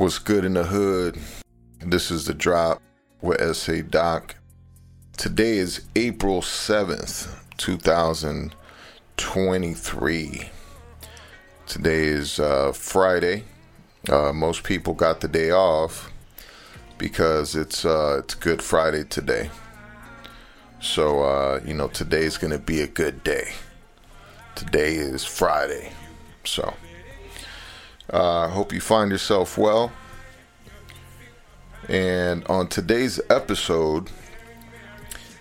What's good in the hood? This is the drop with SA Doc. Today is April 7th, 2023. Today is uh, Friday. Uh, most people got the day off because it's uh, it's Good Friday today. So uh, you know today's gonna be a good day. Today is Friday, so uh, hope you find yourself well. And on today's episode,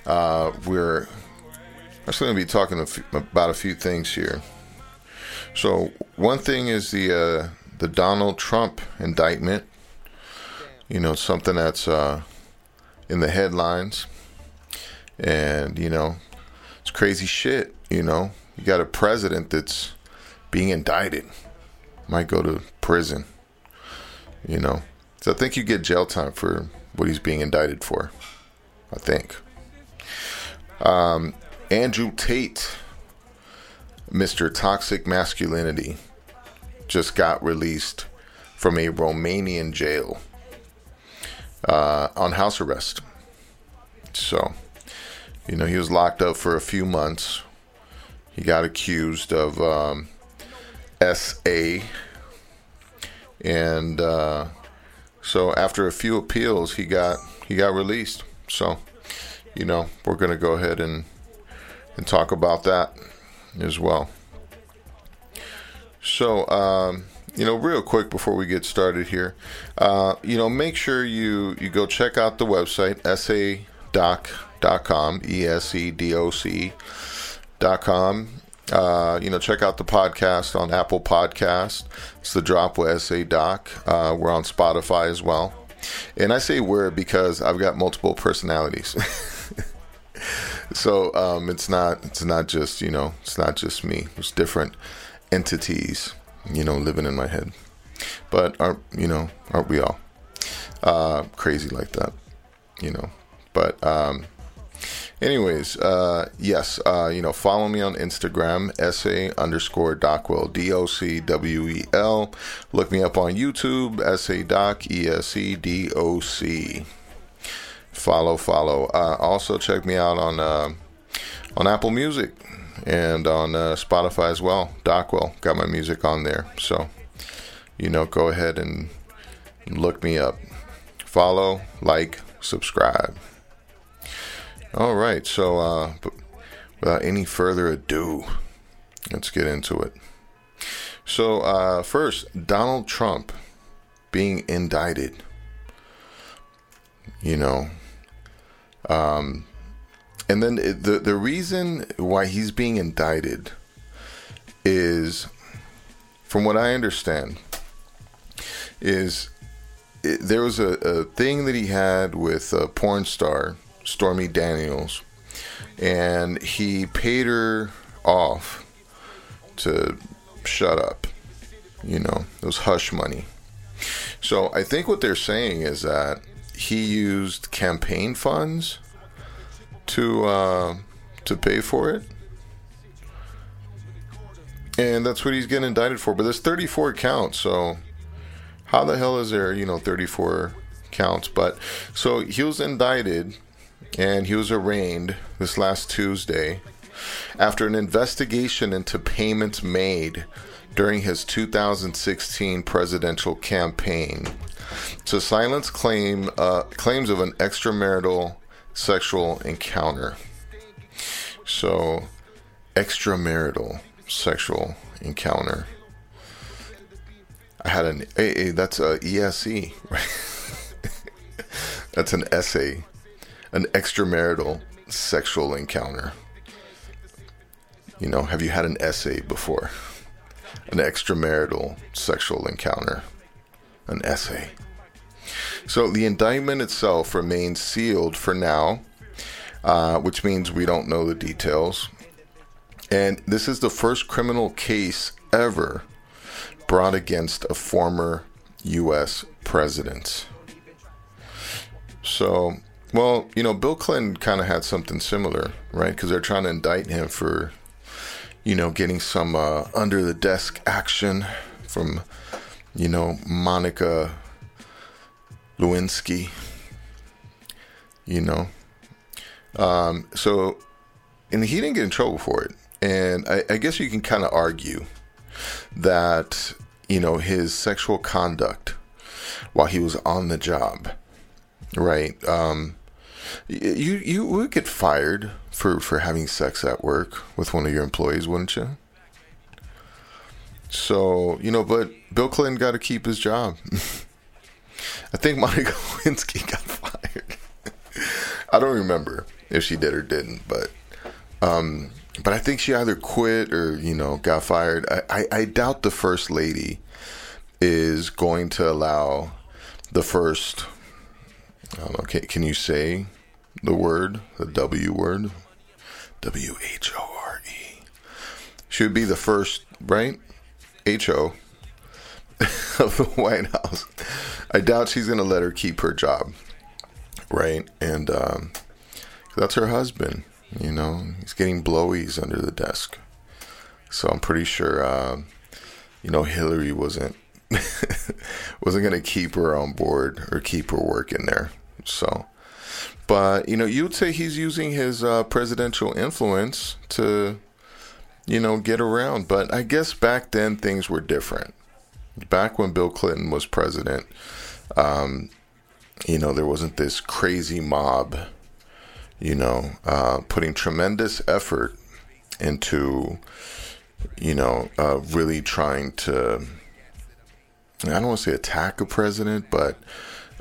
uh, we're actually going to be talking about a few things here. So one thing is the uh, the Donald Trump indictment. You know, something that's uh, in the headlines, and you know, it's crazy shit. You know, you got a president that's being indicted, might go to prison. You know, so I think you get jail time for what he's being indicted for. I think. Um, Andrew Tate, Mr. Toxic Masculinity, just got released from a Romanian jail uh, on house arrest. So, you know, he was locked up for a few months. He got accused of um, SA. And uh, so after a few appeals, he got he got released. So, you know, we're going to go ahead and and talk about that as well. So, um, you know, real quick before we get started here, uh, you know, make sure you you go check out the website sadoc.com, e s e d o c dot com. Uh, you know, check out the podcast on Apple Podcast. It's the Drop with SA Doc. Uh, we're on Spotify as well. And I say we're because I've got multiple personalities. so um, it's not it's not just you know it's not just me. There's different entities you know living in my head. But aren't you know aren't we all uh, crazy like that? You know. But um, anyways, uh, yes, uh, you know, follow me on Instagram, SA underscore Docwell, D O C W E L. Look me up on YouTube, SA Doc, E S E D O C. Follow, follow. Uh, also, check me out on uh, on Apple Music and on uh, Spotify as well. Docwell got my music on there, so you know, go ahead and look me up. Follow, like, subscribe. All right, so uh, without any further ado, let's get into it. So, uh, first, Donald Trump being indicted. You know, um, and then the the reason why he's being indicted is, from what I understand, is it, there was a, a thing that he had with a porn star Stormy Daniels, and he paid her off to shut up. You know, it was hush money. So I think what they're saying is that he used campaign funds to uh, to pay for it, and that's what he's getting indicted for. But there's 34 counts, so how the hell is there, you know, 34 counts? But so he was indicted and he was arraigned this last Tuesday after an investigation into payments made during his 2016 presidential campaign to silence claim uh, claims of an extramarital sexual encounter. So, extramarital sexual encounter. I had an a, that's a ESE, right? that's an essay an extramarital sexual encounter. You know, have you had an essay before? An extramarital sexual encounter. An essay. So the indictment itself remains sealed for now, uh, which means we don't know the details. And this is the first criminal case ever brought against a former U.S. president. So well, you know, Bill Clinton kind of had something similar, right? Because they're trying to indict him for, you know, getting some uh, under the desk action from, you know, Monica Lewinsky. You know, um, so and he didn't get in trouble for it. And I, I guess you can kind of argue that you know his sexual conduct while he was on the job, right? Um, you you would get fired for for having sex at work with one of your employees, wouldn't you? So you know, but Bill Clinton got to keep his job. I think Monica Lewinsky got fired. I don't remember if she did or didn't, but um, but I think she either quit or you know got fired. I, I, I doubt the first lady is going to allow the first. I don't know. Can, can you say the word, the W word? W H O R E. She would be the first, right? H O of the White House. I doubt she's going to let her keep her job, right? And um, that's her husband. You know, he's getting blowies under the desk. So I'm pretty sure, uh, you know, Hillary wasn't wasn't going to keep her on board or keep her working there. So, but you know, you would say he's using his uh, presidential influence to, you know, get around. But I guess back then things were different. Back when Bill Clinton was president, um, you know, there wasn't this crazy mob you know, uh, putting tremendous effort into, you know, uh, really trying to, I don't want to say attack a president, but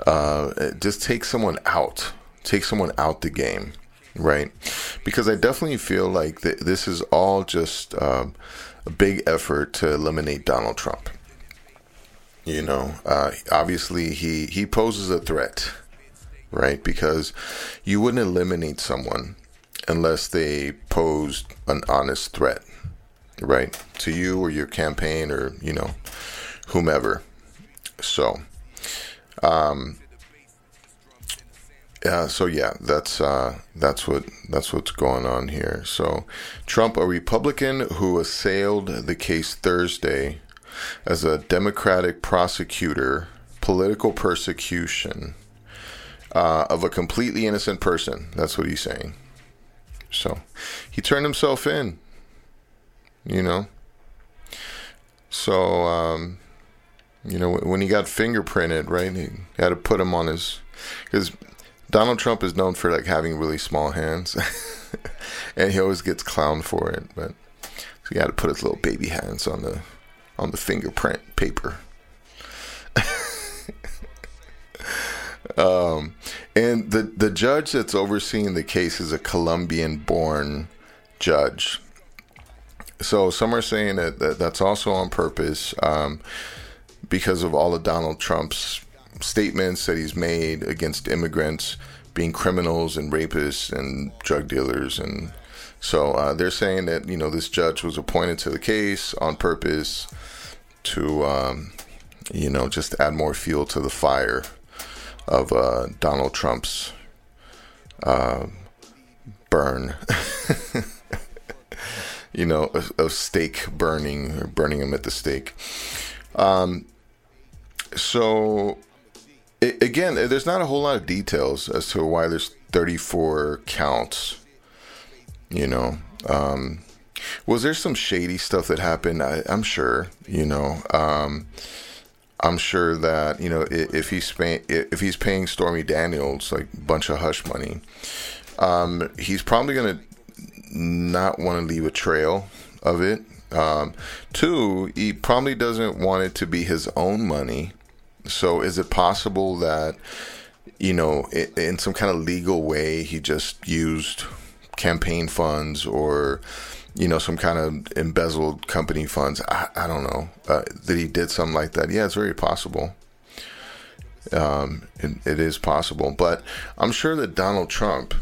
uh, just take someone out, take someone out the game, right? Because I definitely feel like th- this is all just um, a big effort to eliminate Donald Trump. You know, uh, obviously he he poses a threat right? Because you wouldn't eliminate someone unless they posed an honest threat, right? To you or your campaign or, you know, whomever. So, um, so yeah, that's uh, that's what that's what's going on here. So, Trump, a Republican who assailed the case Thursday as a Democratic prosecutor, political persecution uh, of a completely innocent person. That's what he's saying. So he turned himself in, you know. So, um, you know, when he got fingerprinted, right, he had to put him on his. Because Donald Trump is known for like having really small hands, and he always gets clowned for it. But he had to put his little baby hands on the on the fingerprint paper. Um, and the the judge that's overseeing the case is a Colombian-born judge. So some are saying that, that that's also on purpose um, because of all of Donald Trump's statements that he's made against immigrants being criminals and rapists and drug dealers and so uh, they're saying that you know this judge was appointed to the case on purpose to um, you know just add more fuel to the fire of uh, Donald Trump's uh, burn. you know, of, stake burning or burning him at the stake. Um, so it, again, there's not a whole lot of details as to why there's 34 counts. You know, um, was there some shady stuff that happened? I, am sure. You know, um, I'm sure that you know if he's paying if he's paying Stormy Daniels like a bunch of hush money, um, he's probably gonna not want to leave a trail of it. Um, two, he probably doesn't want it to be his own money. So, is it possible that you know in some kind of legal way he just used campaign funds or you know, some kind of embezzled company funds. I, I don't know uh, that he did something like that. Yeah, it's very possible. Um, it, it is possible, but I'm sure that Donald Trump.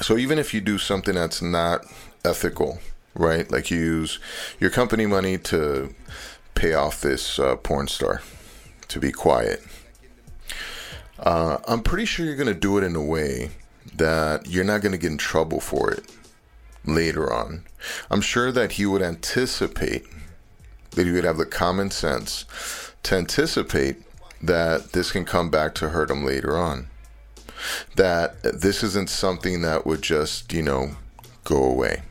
So even if you do something that's not ethical, right? Like you use your company money to pay off this uh, porn star to be quiet. Uh, I'm pretty sure you're going to do it in a way that you're not going to get in trouble for it later on. I'm sure that he would anticipate that he would have the common sense to anticipate that this can come back to hurt him later on. That this isn't something that would just, you know, go away.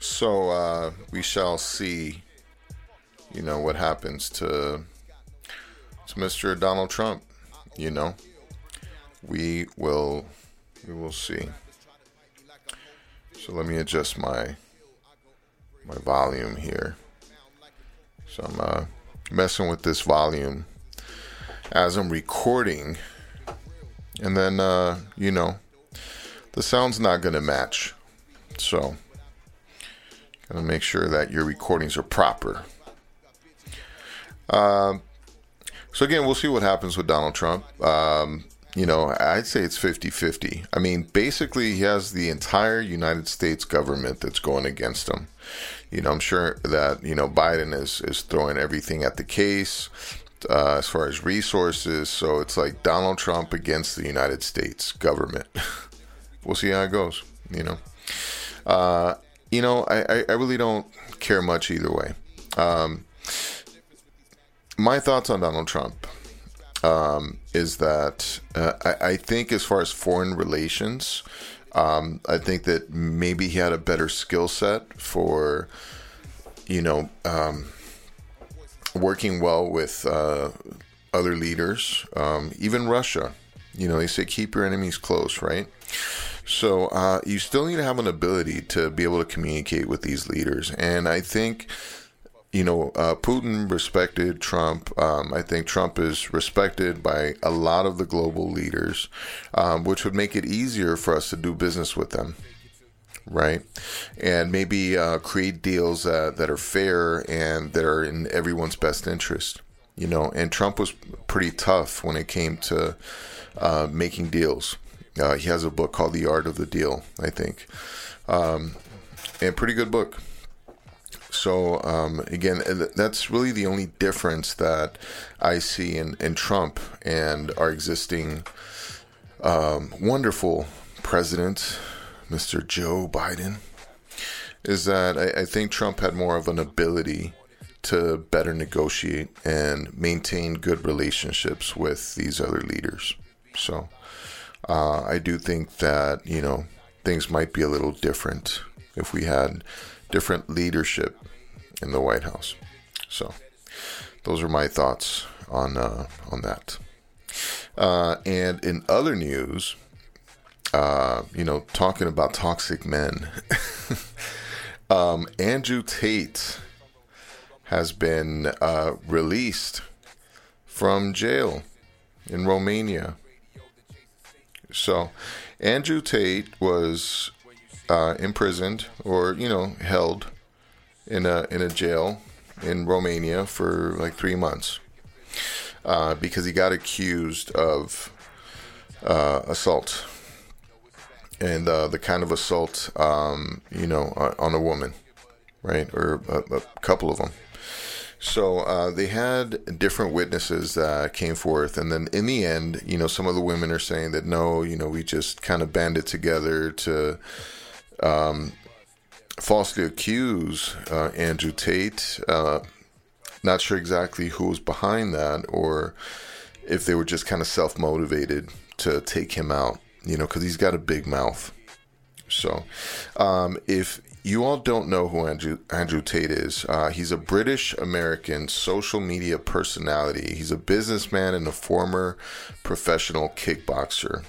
So uh, we shall see, you know, what happens to to Mr. Donald Trump. You know, we will we will see. So let me adjust my my volume here. So I'm uh, messing with this volume as I'm recording, and then uh, you know the sound's not gonna match. So gotta make sure that your recordings are proper. Um, so again, we'll see what happens with Donald Trump. Um, you know, I'd say it's 50 50. I mean, basically, he has the entire United States government that's going against him. You know, I'm sure that, you know, Biden is, is throwing everything at the case uh, as far as resources. So it's like Donald Trump against the United States government. we'll see how it goes, you know. Uh, you know, I, I really don't care much either way. Um, my thoughts on Donald Trump um, is that uh, I, I, think, as far as foreign relations, um, I think that maybe he had a better skill set for, you know, um, working well with uh, other leaders, um, even Russia. You know, they say keep your enemies close, right? So uh, you still need to have an ability to be able to communicate with these leaders, and I think you know, uh, Putin respected Trump. Um, I think Trump is respected by a lot of the global leaders, um, which would make it easier for us to do business with them, right? And maybe uh, create deals uh, that are fair and that are in everyone's best interest, you know. And Trump was pretty tough when it came to uh, making deals. Uh, he has a book called The Art of the Deal, I think, um, and pretty good book so um, again, that's really the only difference that I see in, in Trump and our existing um, wonderful president, Mr. Joe Biden, is that I, I think Trump had more of an ability to better negotiate and maintain good relationships with these other leaders. So uh, I do think that, you know, things might be a little different if we had different leadership in the White House. So, those are my thoughts on uh, on that. Uh, and in other news, uh, you know, talking about toxic men, um, Andrew Tate has been uh, released from jail in Romania. So, Andrew Tate was uh, imprisoned or, you know, held in a in a jail in Romania for like three months uh, because he got accused of uh, assault and uh, the kind of assault um, you know on a woman, right, or a, a couple of them. So uh, they had different witnesses that came forth, and then in the end, you know, some of the women are saying that no, you know, we just kind of banded together to um, falsely accuse uh, Andrew Tate. Uh, not sure exactly who was behind that, or if they were just kind of self motivated to take him out. You know, because he's got a big mouth. So, um, if you all don't know who Andrew Andrew Tate is, uh, he's a British American social media personality. He's a businessman and a former professional kickboxer.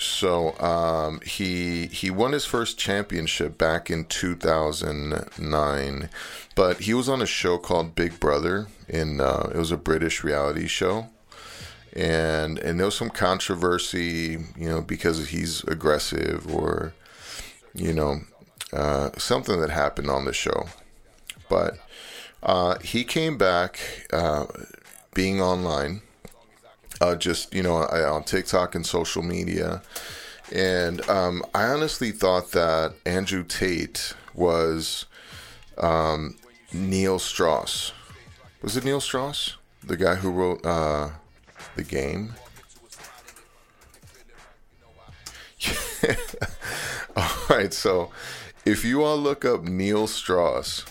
So um, he he won his first championship back in 2009, but he was on a show called Big Brother. and uh, it was a British reality show, and and there was some controversy, you know, because he's aggressive or, you know, uh, something that happened on the show. But uh, he came back uh, being online uh, just you know on TikTok and social media. And um, I honestly thought that Andrew Tate was um, Neil Strauss. Was it Neil Strauss, the guy who wrote uh, the game? all right, so if you all look up Neil Strauss,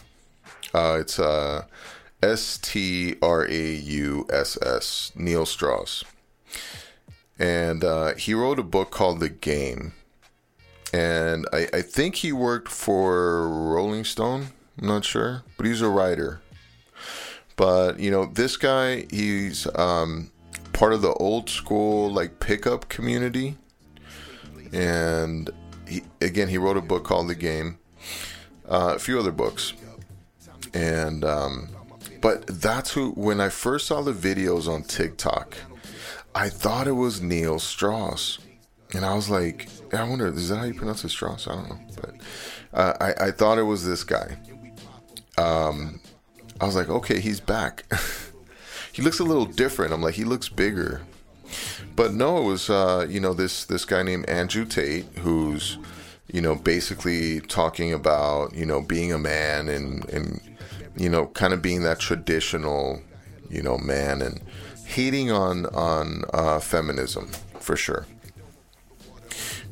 uh, it's uh, S T R A U S S, Neil Strauss. And uh, he wrote a book called The Game. And I, I think he worked for Rolling Stone. I'm not sure, but he's a writer. But, you know, this guy, he's um, part of the old school, like, pickup community. And he, again, he wrote a book called The Game, uh, a few other books. And, um, but that's who, when I first saw the videos on TikTok, I thought it was Neil Strauss. And I was like, I wonder, is that how you pronounce it, Strauss? I don't know. But uh, I, I thought it was this guy. Um, I was like, okay, he's back. he looks a little different. I'm like, he looks bigger. But no, it was, uh, you know, this, this guy named Andrew Tate, who's, you know, basically talking about, you know, being a man and, and you know, kind of being that traditional, you know, man and hating on on uh, feminism for sure.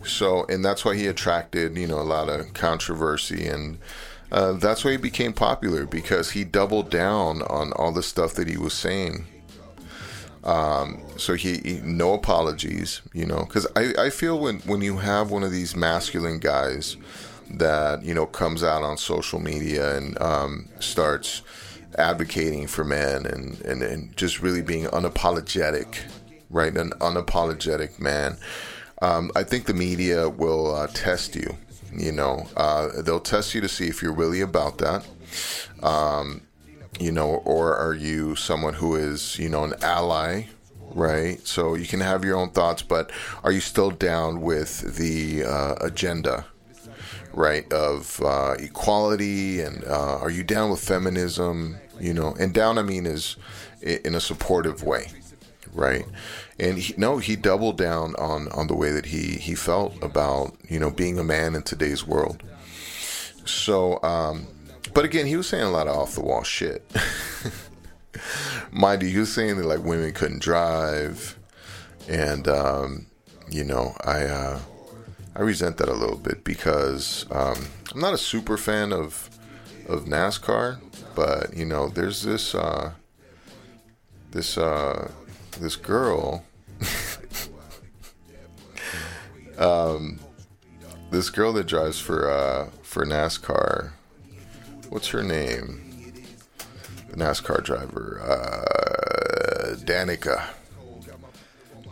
So, and that's why he attracted, you know, a lot of controversy, and uh, that's why he became popular because he doubled down on all the stuff that he was saying. Um, so he, he, no apologies, you know, because I, I feel when when you have one of these masculine guys that you know comes out on social media and um, starts advocating for men and, and, and just really being unapologetic, right? An unapologetic man. Um, I think the media will uh, test you. You know, uh, they'll test you to see if you're really about that. Um, you know, or are you someone who is, you know, an ally, right? So you can have your own thoughts, but are you still down with the uh, agenda, right, of uh, equality? And uh, are you down with feminism? You know, and down I mean is in a supportive way, right? And he, no, he doubled down on on the way that he he felt about you know being a man in today's world. So, um, but again, he was saying a lot of off the wall shit. Mind you, he was saying that like women couldn't drive, and um, you know, I. Uh, I resent that a little bit because um, I'm not a super fan of of NASCAR, but you know, there's this uh, this uh, this girl, um, this girl that drives for uh, for NASCAR. What's her name? The NASCAR driver, uh, Danica.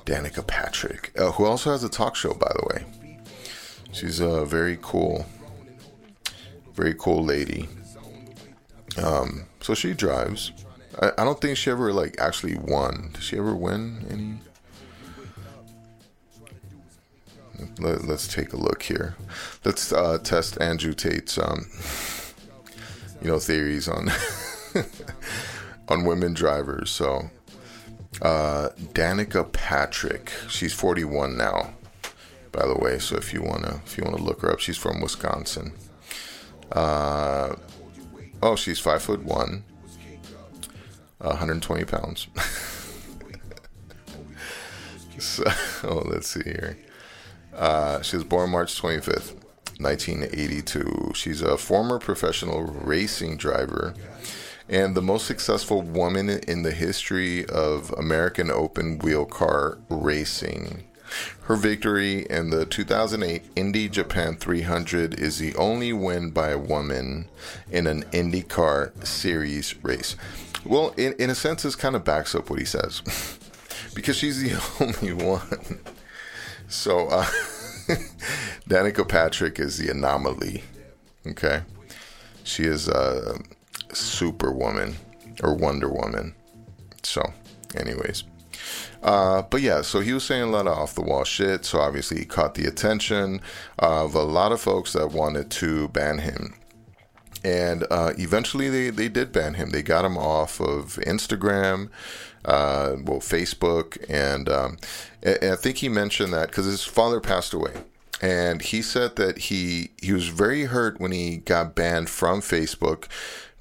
Danica Patrick, uh, who also has a talk show, by the way. She's a very cool, very cool lady. Um, so she drives. I, I don't think she ever like actually won. Did she ever win any? Let, us take a look here. Let's uh, test Andrew Tate's, um, you know, theories on on women drivers. So, uh, Danica Patrick, she's 41 now by the way. So if you wanna if you wanna look her up, she's from Wisconsin. Uh, oh, she's five foot one, 120 pounds. so oh, let's see here. Uh, she was born March 25th, 1982. She's a former professional racing driver and the most successful woman in the history of American open wheel car racing. Her victory in the 2008 Indy Japan 300 is the only win by a woman in an IndyCar Series race. Well, in, in a sense, this kind of backs up what he says because she's the only one. So, uh, Danica Patrick is the anomaly. Okay. She is a superwoman or Wonder Woman. So, anyways. Uh, but yeah, so he was saying a lot of off the wall shit. So obviously he caught the attention of a lot of folks that wanted to ban him. And uh, eventually they, they did ban him. They got him off of Instagram, uh, well, Facebook. And, um, and I think he mentioned that because his father passed away and he said that he he was very hurt when he got banned from Facebook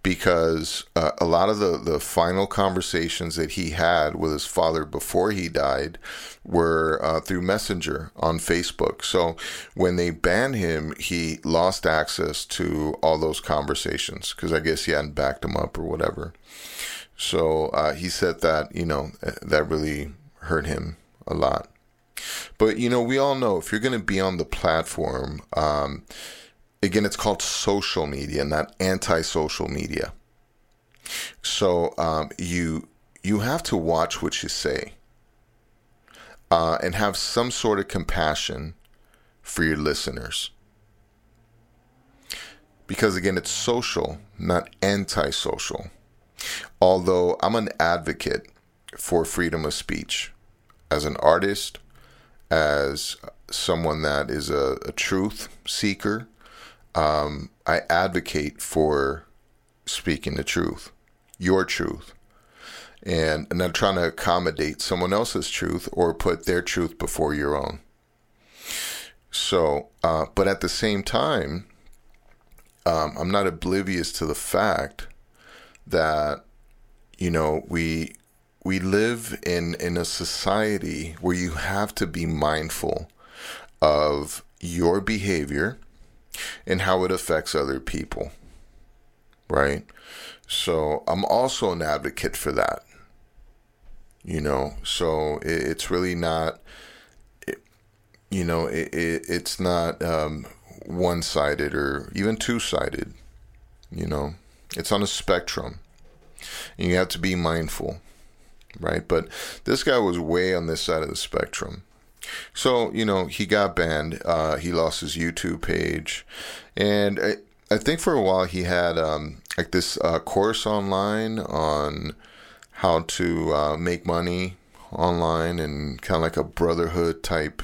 because uh, a lot of the, the final conversations that he had with his father before he died were uh, through Messenger on Facebook. So when they banned him, he lost access to all those conversations because I guess he hadn't backed them up or whatever. So uh, he said that, you know, that really hurt him a lot. But, you know, we all know if you're going to be on the platform, um, again, it's called social media, not anti-social media. So um, you you have to watch what you say uh, and have some sort of compassion for your listeners. Because again, it's social, not anti-social. Although I'm an advocate for freedom of speech as an artist, as someone that is a, a truth seeker, um, I advocate for speaking the truth, your truth, and, not trying to accommodate someone else's truth or put their truth before your own. So, uh, but at the same time, um, I'm not oblivious to the fact that you know we we live in in a society where you have to be mindful of your behavior and how it affects other people. Right? So I'm also an advocate for that. You know, so it, it's really not, it, you know, it, it's not um, one sided or even two sided. You know, it's on a spectrum. And you have to be mindful, right? But this guy was way on this side of the spectrum. So, you know, he got banned. Uh, he lost his YouTube page. And I, I think for a while he had um, like this uh, course online on how to uh, make money online and kind of like a brotherhood type,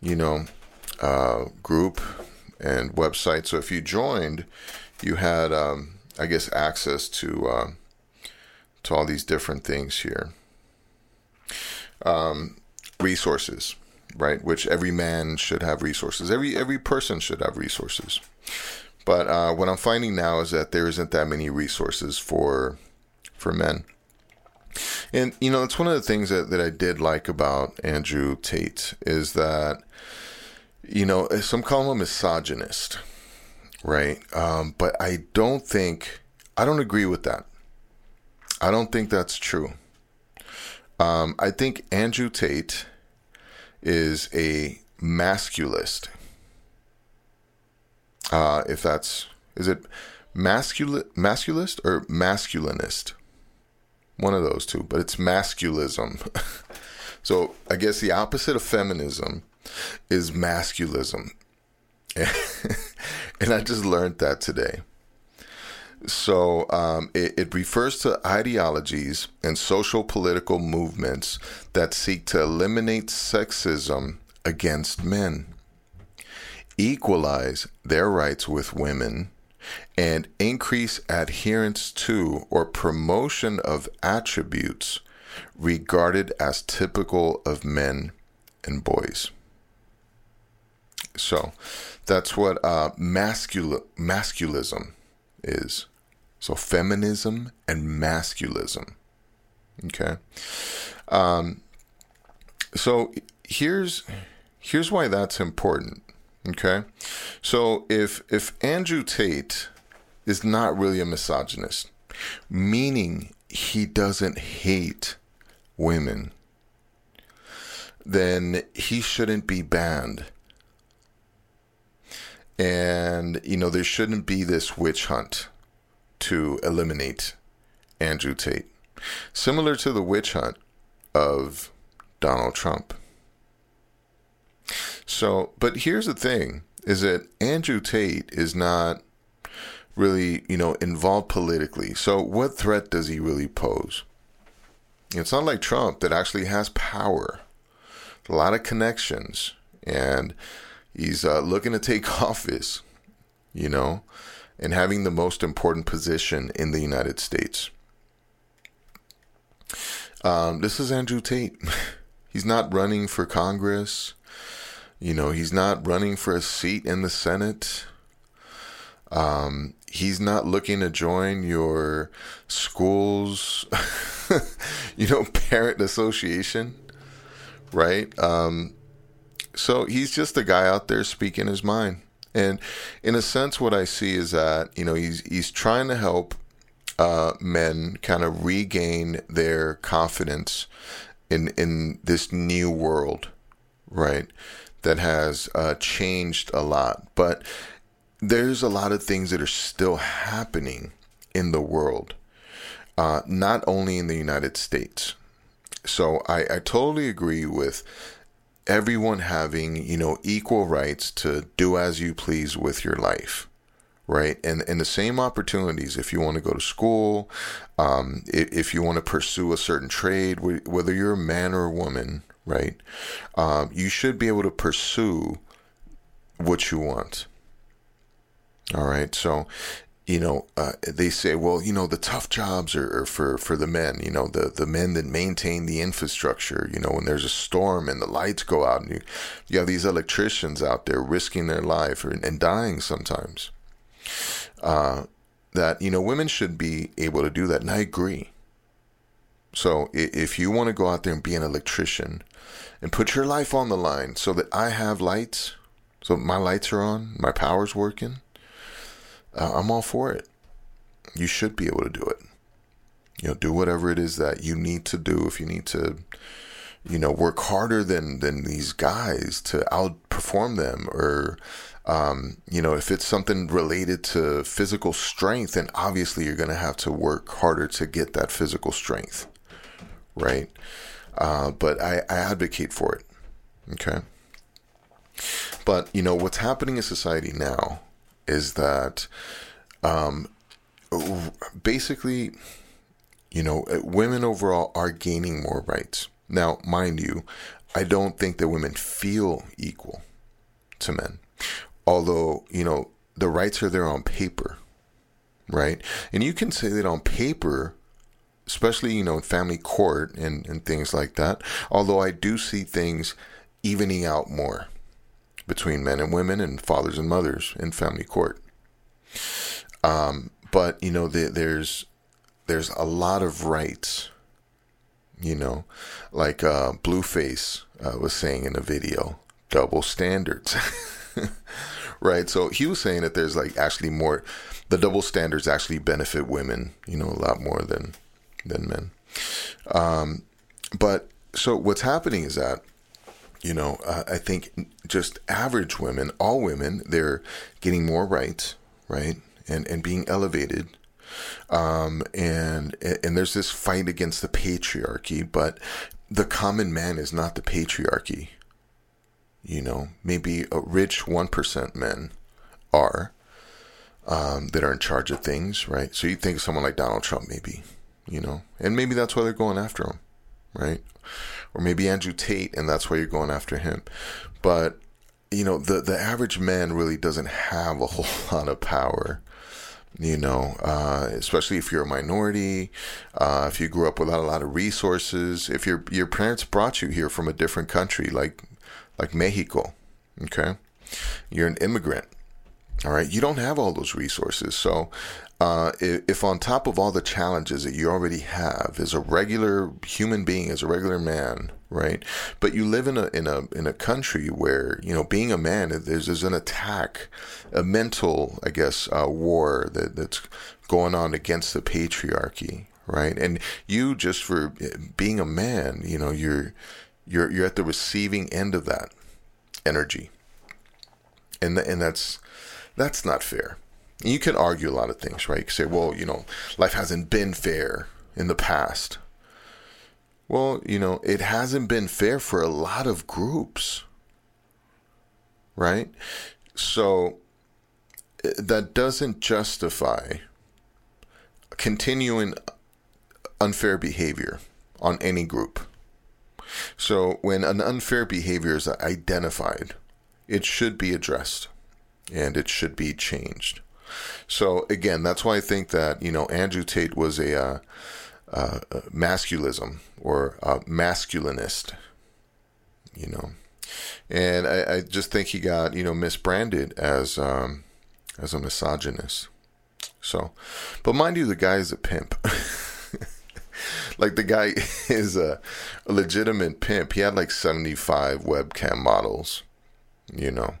you know, uh, group and website. So if you joined, you had, um, I guess, access to uh, to all these different things here. Um, resources, right? Which every man should have resources. Every every person should have resources. But uh, what I'm finding now is that there isn't that many resources for for men. And you know, it's one of the things that, that I did like about Andrew Tate is that you know, some call him a misogynist, right? Um, but I don't think I don't agree with that. I don't think that's true. Um, I think Andrew Tate is a masculist. Uh, if that's is it mascul masculist or masculinist? One of those two, but it's masculism. so I guess the opposite of feminism is masculism. and I just learned that today. So um, it, it, refers to ideologies and social political movements that seek to eliminate sexism against men, equalize their rights with women, and increase adherence to or promotion of attributes regarded as typical of men and boys. So that's what uh, mascul- masculism is. So feminism and masculism. Okay. Um, so here's here's why that's important. Okay. So if if Andrew Tate is not really a misogynist, meaning he doesn't hate women, then he shouldn't be banned. And, you know, there shouldn't be this witch hunt to eliminate Andrew Tate, similar to the witch hunt of Donald Trump. So, but here's the thing is that Andrew Tate is not really, you know, involved politically. So, what threat does he really pose? It's not like Trump that actually has power, a lot of connections, and he's uh, looking to take office, you know and having the most important position in the United States. Um, this is Andrew Tate. he's not running for Congress. You know, he's not running for a seat in the Senate. Um, he's not looking to join your school's, you know, parent association, right? Um, so he's just a guy out there speaking his mind. And in a sense, what I see is that you know he's he's trying to help uh, men kind of regain their confidence in in this new world, right? That has uh, changed a lot, but there's a lot of things that are still happening in the world, uh, not only in the United States. So I, I totally agree with everyone having, you know, equal rights to do as you please with your life. Right. And, and the same opportunities if you want to go to school, um, if, if, you want to pursue a certain trade, whether you're a man or a woman, right, um, you should be able to pursue what you want. All right. So you know, uh, they say, well, you know, the tough jobs are, are, for, for the men, you know, the, the men that maintain the infrastructure, you know, when there's a storm and the lights go out and you, you have these electricians out there risking their life or, and dying sometimes. Uh, that, you know, women should be able to do that. And I agree. So if you want to go out there and be an electrician and put your life on the line so that I have lights, so my lights are on, my power's working, uh, I'm all for it. You should be able to do it. You know, do whatever it is that you need to do. If you need to, you know, work harder than than these guys to outperform them, or um, you know, if it's something related to physical strength, then obviously you're going to have to work harder to get that physical strength, right? Uh, but I, I advocate for it. Okay. But you know what's happening in society now is that um, basically, you know, women overall are gaining more rights. Now, mind you, I don't think that women feel equal to men. Although, you know, the rights are there on paper, right? And you can say that on paper, especially, you know, in family court and, and things like that. Although I do see things evening out more between men and women and fathers and mothers in family court. Um, but you know, the, there's there's a lot of rights. You know, like uh, Blueface uh, was saying in a video, double standards. right. So he was saying that there's like actually more, the double standards actually benefit women. You know, a lot more than than men. Um, but so what's happening is that you know, uh, I think just average women, all women, they're getting more rights, right, and and being elevated. Um, and and there's this fight against the patriarchy, but the common man is not the patriarchy. You know, maybe a rich one percent men are um, that are in charge of things, right? So you think of someone like Donald Trump, maybe, you know, and maybe that's why they're going after him, right? Or maybe Andrew Tate, and that's why you're going after him. But you know, the the average man really doesn't have a whole lot of power. You know, uh, especially if you're a minority, uh, if you grew up without a lot of resources, if your your parents brought you here from a different country, like like Mexico, okay, you're an immigrant. All right, you don't have all those resources. So, uh, if on top of all the challenges that you already have as a regular human being, as a regular man, right? But you live in a in a in a country where you know being a man, there's there's an attack, a mental, I guess, uh, war that that's going on against the patriarchy, right? And you just for being a man, you know, you're you're you're at the receiving end of that energy, and and that's that's not fair you can argue a lot of things, right? You can say, well, you know, life hasn't been fair in the past. Well, you know, it hasn't been fair for a lot of groups, right? So eh, that doesn't justify continuing unfair behavior on any group. So when an unfair behavior is identified, it should be addressed and it should be changed. So again, that's why I think that you know Andrew Tate was a uh, uh, masculism or a masculinist, you know, and I, I, just think he got you know misbranded as um, as a misogynist. So, but mind you, the guy is a pimp. like the guy is a, a, legitimate pimp. He had like 75 webcam models, you know,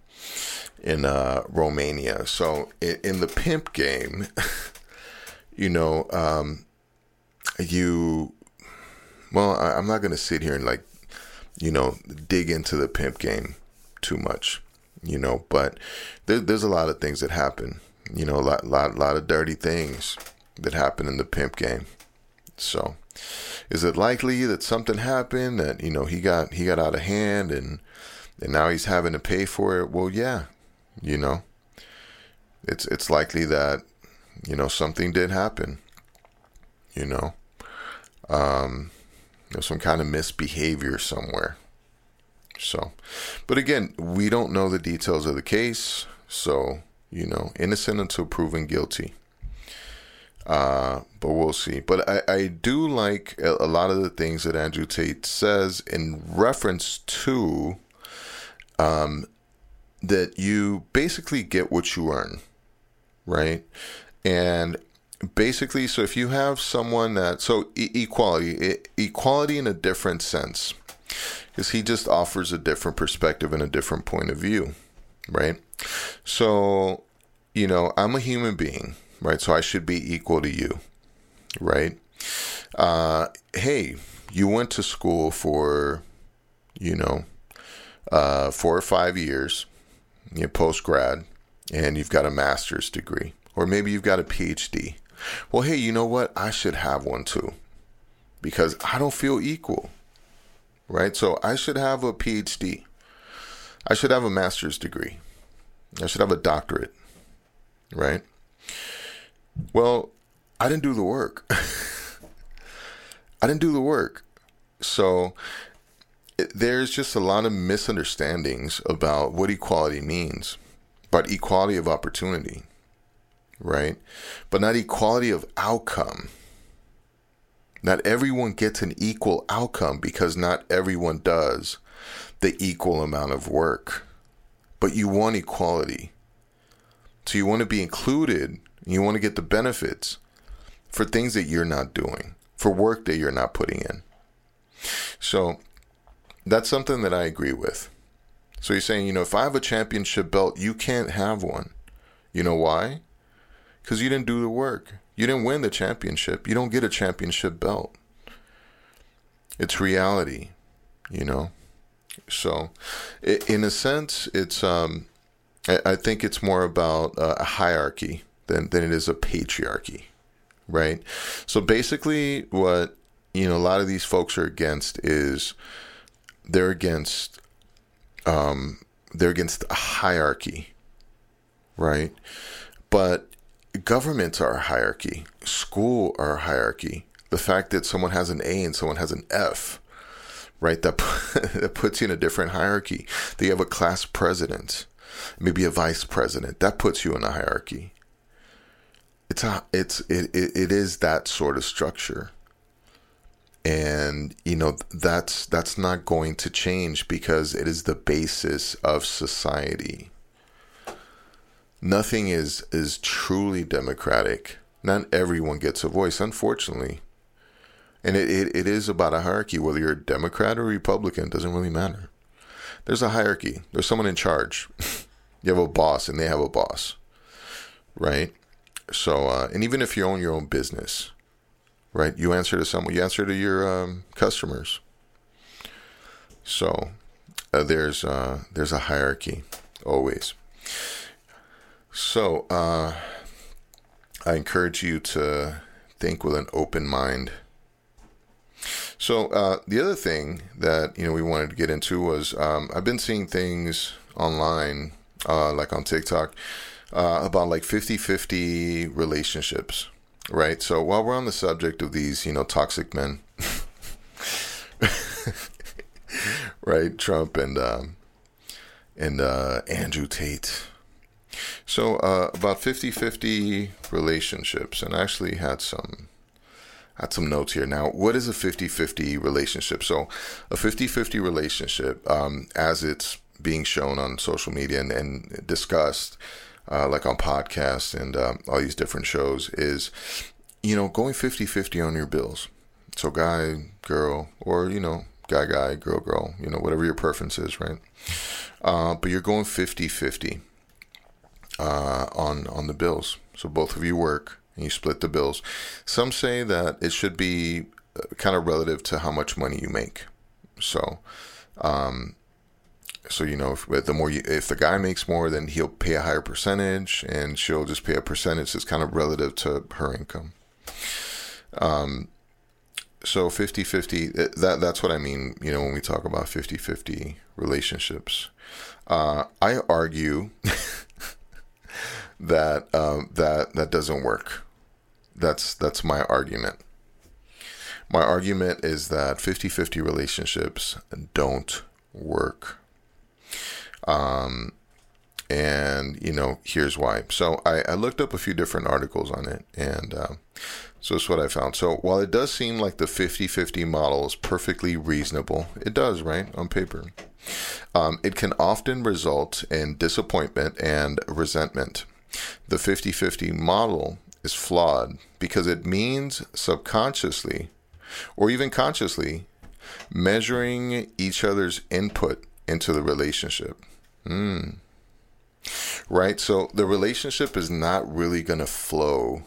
in uh, Romania. So in, in the pimp game, you know, um, you, well, I, I'm not going to sit here and like, you know, dig into the pimp game too much, you know, but there, there's a lot of things that happen, you know, a lot, lot, lot of dirty things that happen in the pimp game. So, is it likely that something happened that you know he got he got out of hand and and now he's having to pay for it? Well, yeah, you know, it's it's likely that you know something did happen. You know, um, there's some kind of misbehavior somewhere. So, but again, we don't know the details of the case. So, you know, innocent until proven guilty. Uh, but we'll see. But I, I do like a, a, lot of the things that Andrew Tate says in reference to um, that you basically get what you earn, right? And basically, so if you have someone that, so e- equality, e- equality in a different sense, because he just offers a different perspective and a different point of view, right? So, you know, I'm a human being right? So I should be equal to you, right? Uh, hey, you went to school for, you know, uh, four or five years, you know, post grad, and you've got a master's degree, or maybe you've got a PhD. Well, hey, you know what? I should have one too, because I don't feel equal, right? So I should have a PhD. I should have a master's degree. I should have a doctorate, right? Well, I didn't do the work. I didn't do the work. So there's just a lot of misunderstandings about what equality means, but equality of opportunity, right? But not equality of outcome. Not everyone gets an equal outcome because not everyone does the equal amount of work. But you want equality. So you want to be included you want to get the benefits for things that you're not doing, for work that you're not putting in. So that's something that I agree with. So you're saying, you know, if I have a championship belt, you can't have one. You know why? Because you didn't do the work. You didn't win the championship. You don't get a championship belt. It's reality, you know. So, in a sense, it's um, I think it's more about a hierarchy than, than it is a patriarchy, right? So basically, what you know a lot of these folks are against is they're against um, they're against a hierarchy, right? But governments are a hierarchy, school are a hierarchy. The fact that someone has an A and someone has an F, right? That that puts you in a different hierarchy. That you have a class president, maybe a vice president. That puts you in a hierarchy it's a it's it, it, it is that sort of structure and you know that's that's not going to change because it is the basis of society. Nothing is is truly democratic. Not everyone gets a voice unfortunately. And it, it, it is about a hierarchy. Whether you're a democrat or republican doesn't really matter. There's a hierarchy. There's someone in charge. You have a boss and they have a boss. Right? So, uh, and even if you own your own business, right, you answer to someone, you answer to your um, customers. So, uh, there's uh, there's a hierarchy always. So, uh, I encourage you to think with an open mind. So, uh, the other thing that you know we wanted to get into was um, I've been seeing things online, uh, like on TikTok uh, about like 50 50 relationships, right? So while we're on the subject of these, you know, toxic men, right? Trump and, um, and uh, Andrew Tate. So uh, about 50 50 relationships, and I actually had some. had some notes here. Now, what is a 50 50 relationship? So, a 50 50 relationship, um, as it's being shown on social media and, and discussed, uh, like on podcasts and um, all these different shows, is you know going 50-50 on your bills. So guy, girl, or you know guy, guy, girl, girl, you know whatever your preference is, right? Uh, but you're going 50-50 uh, on on the bills. So both of you work and you split the bills. Some say that it should be uh, kind of relative to how much money you make. So, um, so you know, if the more you, if the guy makes more, then he'll pay a higher percentage, and she'll just pay a percentage that's kind of relative to her income. Um, so 50-50, uh, that that's what I mean. You know, when we talk about 50-50 relationships, uh, I argue that um, that that doesn't work. That's that's my argument. My argument is that 50-50 relationships don't work. Um, and you know, here's why. So I, I looked up a few different articles on it, and uh, so that's what I found. So while it does seem like the 50-50 model is perfectly reasonable, it does, right, on paper. Um, it can often result in disappointment and resentment. The 50 50 model is flawed because it means subconsciously or even consciously measuring each other's input into the relationship. Mm. Right? So the relationship is not really going to flow,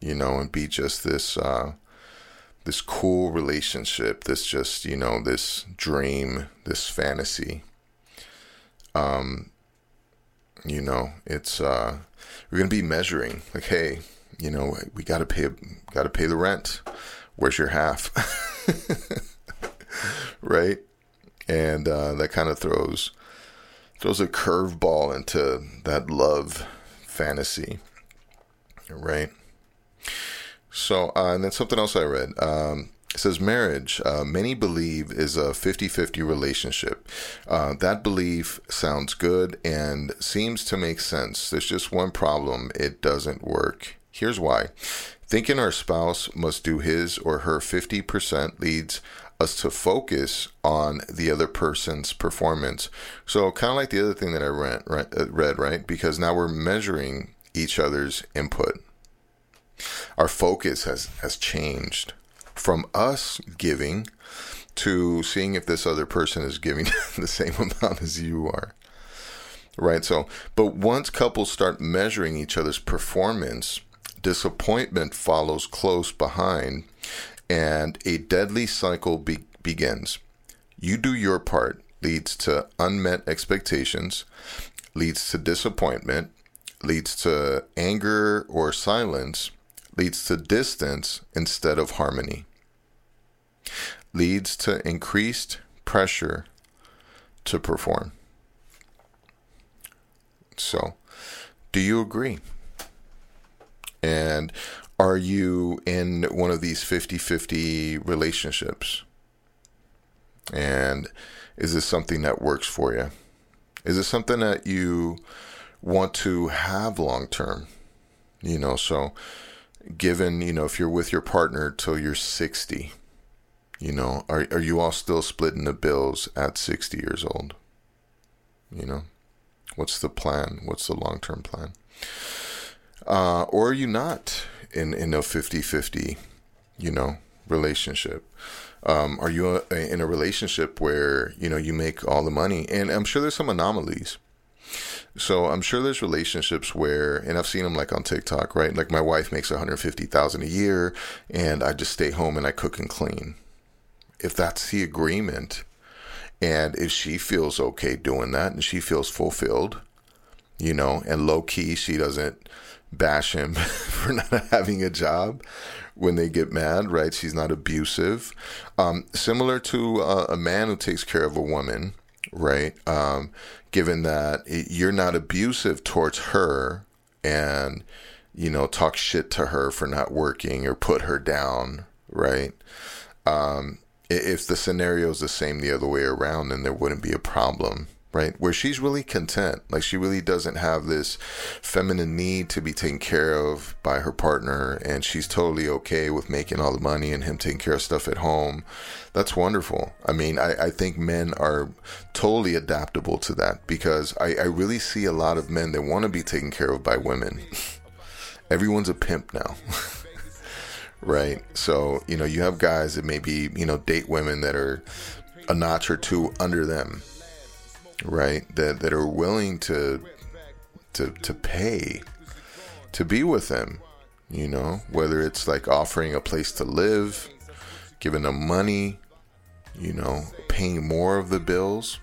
you know, and be just this. Uh, this cool relationship, this just, you know, this dream, this fantasy. Um, you know, it's uh, we're gonna be measuring like, hey, you know, we gotta pay gotta pay the rent. Where's your half? right? And uh, that kind of throws throws a curveball into that love fantasy, right? So, uh, and then something else I read. Um, it says marriage, uh, many believe, is a 50 50 relationship. Uh, that belief sounds good and seems to make sense. There's just one problem it doesn't work. Here's why thinking our spouse must do his or her 50% leads us to focus on the other person's performance. So, kind of like the other thing that I read, right, uh, read, right? Because now we're measuring each other's input. Our focus has, has changed from us giving to seeing if this other person is giving the same amount as you are. Right? So, but once couples start measuring each other's performance, disappointment follows close behind and a deadly cycle be- begins. You do your part leads to unmet expectations, leads to disappointment, leads to anger or silence, leads to distance instead of harmony, leads to increased pressure to perform. So, do you agree? And are you in one of these 50 50 relationships? And is this something that works for you? Is it something that you want to have long term? You know, so given, you know, if you're with your partner till you're 60, you know, are, are you all still splitting the bills at 60 years old? You know, what's the plan? What's the long term plan? Uh, or are you not in, in a 50 50, you know, relationship? Um, are you a, uh, in a relationship where, you know, you make all the money? And I'm sure there's some anomalies so I'm sure there's relationships where, and I've seen them like on TikTok, right? Like my wife makes 150,000 a year, and I just stay home and I cook and clean. If that's the agreement, and if she feels okay doing that, and she feels fulfilled, you know, and low key she doesn't bash him for not having a job when they get mad, right? She's not abusive. Um, similar to uh, a man who takes care of a woman, right? Um, given that you're not abusive towards her and, you know, talk shit to her for not working or put her down, right? Um, if the scenario is the same the other way around, then there wouldn't be a problem. Right? Where she's really content. Like she really doesn't have this feminine need to be taken care of by her partner and she's totally okay with making all the money and him taking care of stuff at home. That's wonderful. I mean, I, I think men are totally adaptable to that because I, I really see a lot of men that want to be taken care of by women. Everyone's a pimp now. right? So, you know, you have guys that maybe, you know, date women that are a notch or two under them right? That that are willing to to to pay to be with them, you know, whether it's like offering a place to live, giving them money, you know, paying more of the bills,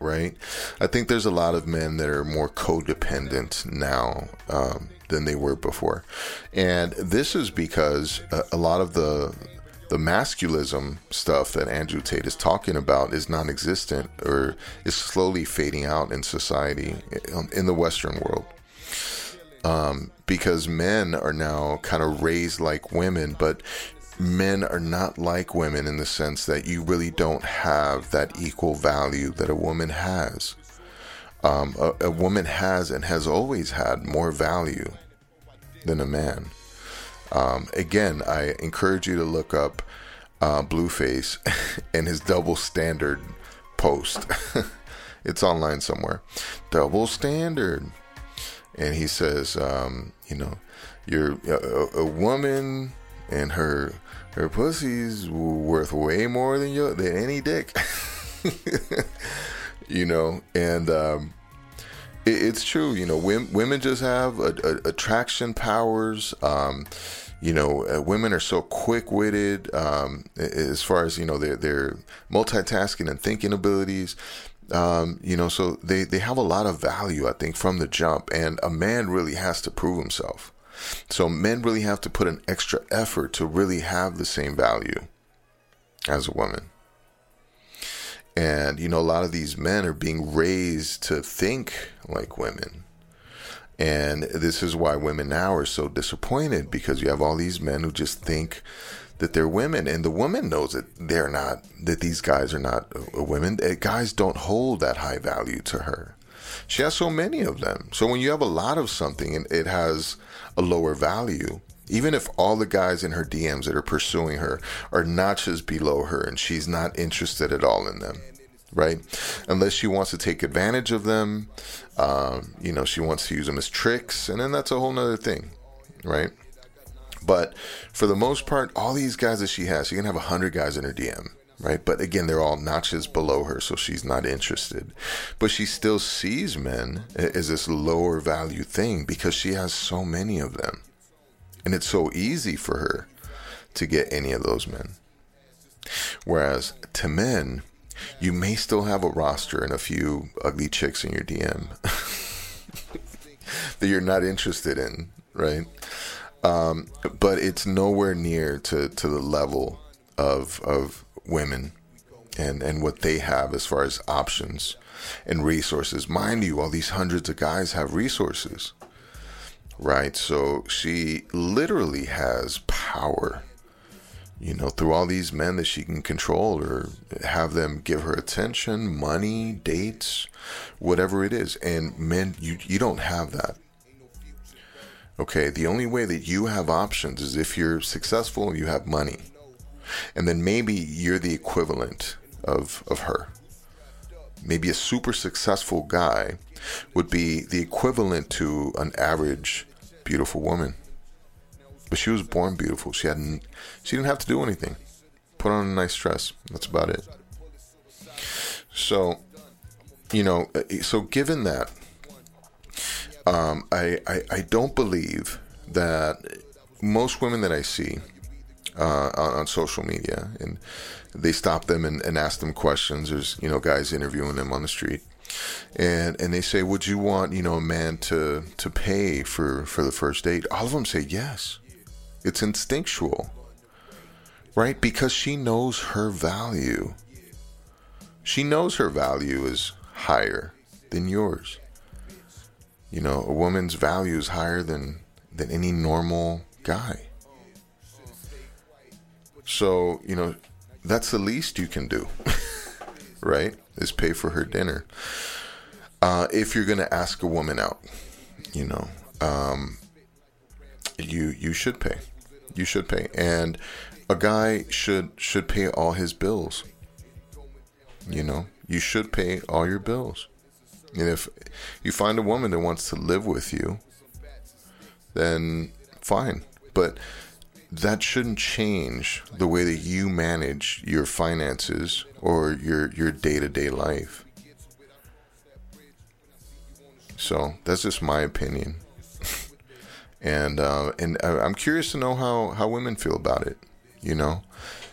right? I think there's a lot of men that are more codependent now um, than they were before, and this is because a, a lot of the the masculism stuff that Andrew Tate is talking about is non existent or is slowly fading out in society um, in the Western world. Um, because men are now kind of raised like women, but men are not like women in the sense that you really don't have that equal value that a woman has. Um, a, a woman has and has always had more value than a man. Um, again, I encourage you to look up uh, Blueface and his double standard post. it's online somewhere. Double standard. And he says, um, you know, you're a, a, woman and her her pussy's worth way more than your than any dick. you know, and um, it, it's true. You know, women, women just have a, a, attraction powers. Um, you know, uh, women are so quick witted um, as far as you know their their multitasking and thinking abilities. Um, you know, so they they have a lot of value, I think, from the jump. And a man really has to prove himself. So men really have to put an extra effort to really have the same value as a woman. And you know, a lot of these men are being raised to think like women and this is why women now are so disappointed because you have all these men who just think that they're women and the woman knows that they're not that these guys are not women. Eh, guys don't hold that high value to her. She has so many of them. So when you have a lot of something and it has a lower value even if all the guys in her DMs that are pursuing her are notches below her and she's not interested at all in them right? Unless she wants to take advantage of them, um, you know, she wants to use them as tricks, and then that's a whole nother thing, right? But for the most part, all these guys that she has, she can have a hundred guys in her DM, right? But again, they're all notches below her, so she's not interested. But she still sees men as this lower value thing because she has so many of them, and it's so easy for her to get any of those men. Whereas to men, you may still have a roster and a few ugly chicks in your DM that you're not interested in, right? Um, but it's nowhere near to, to the level of of women and and what they have as far as options and resources. Mind you, all these hundreds of guys have resources, right? So she literally has power you know, through all these men that she can control or have them give her attention, money, dates, whatever it is. And men, you, you don't have that. Okay, the only way that you have options is if you're successful and you have money. And then maybe you're the equivalent of, of her. Maybe a super successful guy would be the equivalent to an average beautiful woman. But she was born beautiful. She hadn't. She didn't have to do anything. Put on a nice dress. That's about it. So, you know, uh, so given that, um, I, I I don't believe that most women that I see uh, on, on, social media and they stop them and, and ask them questions. There's you know guys interviewing them on the street and and they say, "Would you want you know a man to to pay for for the first date?" All of them say yes. It's instinctual, right? Because she knows her value. She knows her value is higher than yours. You know, a woman's value is higher than than any normal guy. So, you know, that's the least you can do. right? Is pay for her dinner. Uh, if you're going to ask a woman out, you know, um, you you should pay. You should pay, and a guy should should pay all his bills. You know, you should pay all your bills. And if you find a woman that wants to live with you, then fine. But that shouldn't change the way that you manage your finances or your your day-to-day life. So that's just my opinion, and uh, and I'm curious to know how, how women feel about it. You know,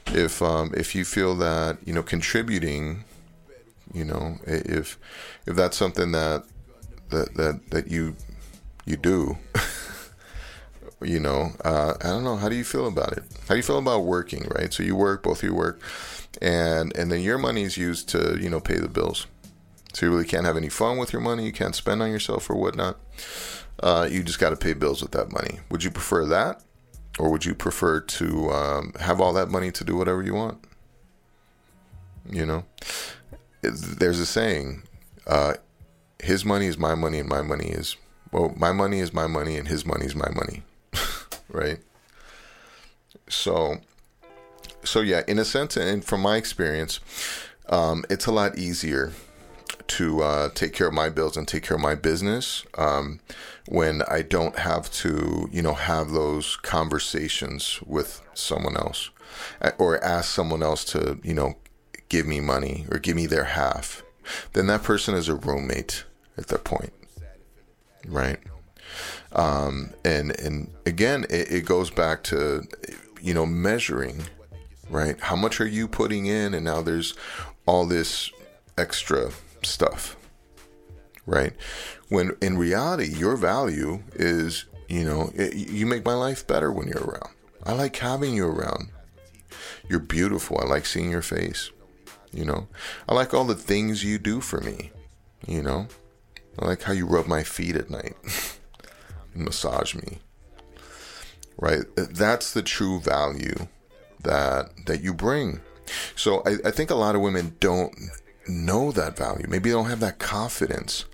if um, if you feel that you know contributing, you know, if if that's something that that that that you you do. you know uh, i don't know how do you feel about it how do you feel about working right so you work both of you work and and then your money is used to you know pay the bills so you really can't have any fun with your money you can't spend on yourself or whatnot. Uh, you just got to pay bills with that money. Would you prefer that or would you prefer to um, have all that money to do whatever you want? You know? There's a saying uh, his money is my money and my money is well my money is my money and his money is my money right? So, so yeah, in a sense, and from my experience, um, it's a lot easier to uh, take care of my bills and take care of my business um, when I don't have to, you know, have those conversations with someone else or ask someone else to, you know, give me money or give me their half. Then that person is a roommate at that point, right? Um, and and again, it, it goes back to you know measuring, right? How much are you putting in, and now there's all this extra stuff, right? When in reality, your value is you know it, you make my life better when you're around. I like having you around. You're beautiful. I like seeing your face. You know, I like all the things you do for me. You know, I like how you rub my feet at night. massage me. Right? That's the true value that that you bring. So I, I think a lot of women don't know that value. Maybe they don't have that confidence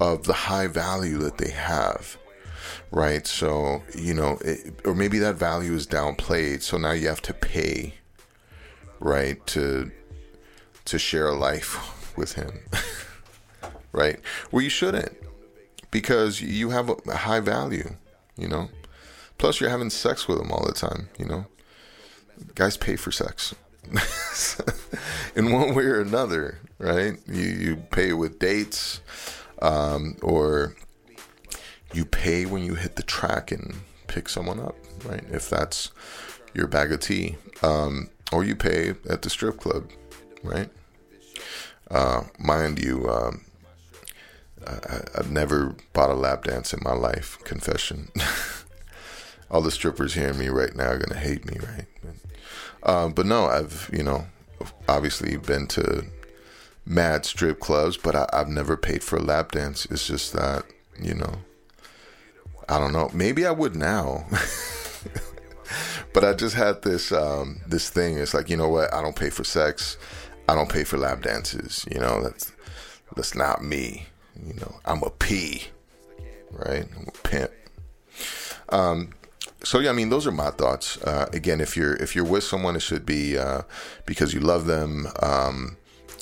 of the high value that they have. Right? So, you know, it, or maybe that value is downplayed. So now you have to pay, right, to to share a life with him. right? Well, you shouldn't because you have a high value, you know. Plus, you're having sex with them all the time, you know. Guys pay for sex. in one way or another, right? You you pay with dates, um, or you pay when you hit the track and pick someone up, right? If that's your bag of tea, um, or you pay at the strip club, right? Uh, mind you, um, I, have never bought a lap dance in my life. Confession. All the strippers hearing me right now are gonna hate me, right? But, um, but no, I've you know obviously been to mad strip clubs, but I, I've never paid for a lap dance. It's just that you know, I don't know. Maybe I would now. but I just had this um, this thing. It's like you know what? I don't pay for sex. I don't pay for lap dances. You know that's that's not me. You know, I'm a P, right? I'm a pimp. Um, so yeah, I mean, those are my thoughts. Uh, again, if you're if you're with someone, it should be uh, because you love them. Um,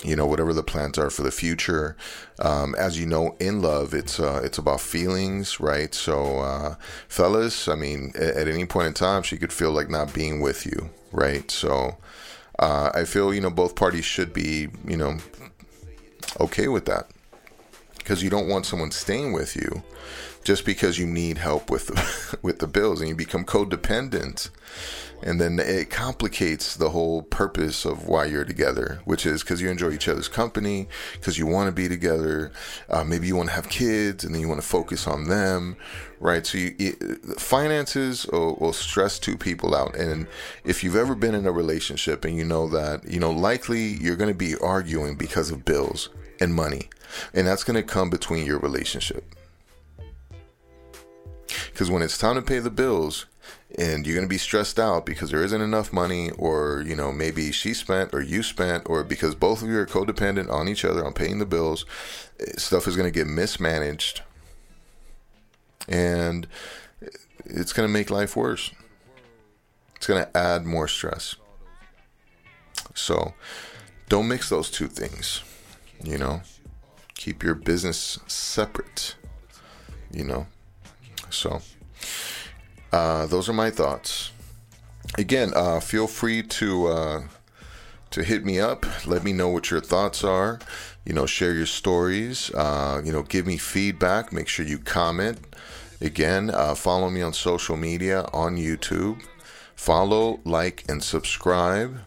you know, whatever the plans are for the future. Um, as you know, in love, it's uh, it's about feelings, right? So, uh, fellas, I mean, at, at, any point in time, she could feel like not being with you, right? So, uh, I feel you know both parties should be you know okay with that because you don't want someone staying with you just because you need help with the, with the bills and you become codependent. And then it complicates the whole purpose of why you're together which is because you enjoy each other's company because you want to be together. Uh, maybe you want to have kids and then you want to focus on them right? So you, it, finances will, will stress two people out. And if you've ever been in a relationship and you know that you know likely you're going to be arguing because of bills and money. And that's going to come between your relationship. Because when it's time to pay the bills, and you're going to be stressed out because there isn't enough money or you know maybe she spent or you spent or because both of you are codependent on each other on paying the bills eh, stuff is going to get mismanaged. And it's going to make life worse. It's going to add more stress. So don't mix those two things you know? Keep your business separate you know so uh, those are my thoughts. Again, uh, feel free to uh, to hit me up. Let me know what your thoughts are. You know, share your stories. Uh, you know, give me feedback. Make sure you comment. Again, uh, follow me on social media on YouTube. Follow, like, and subscribe.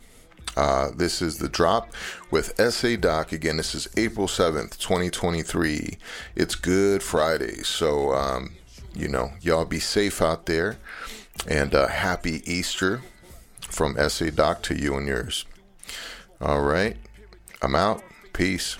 Uh, this is the drop with SA Doc. Again, this is April 7th, 2023. It's Good Friday. So, um, you know, y'all be safe out there and uh, happy Easter from SA Doc to you and yours. All right. I'm out. Peace.